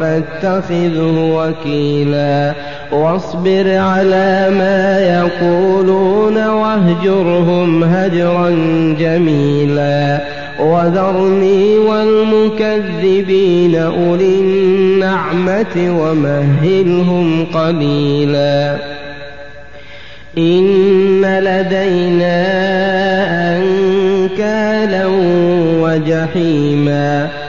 فاتخذه وكيلا. واصبر على ما يقولون واهجرهم هجرا جميلا. وذرني والمكذبين أولي النعمة ومهلهم قليلا. إن لدينا أنكالا وجحيما.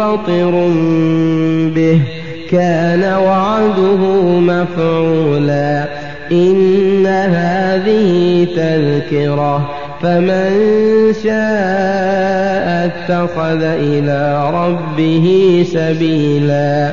منفطر به. كان وعده مفعولا. إن هذه تذكرة. فمن شاء اتخذ إلى ربه سبيلا.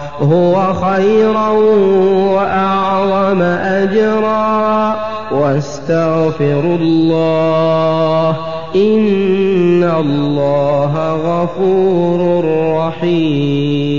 هو خيرا وأعظم أجرا. واستغفروا الله إن الله غفور رحيم.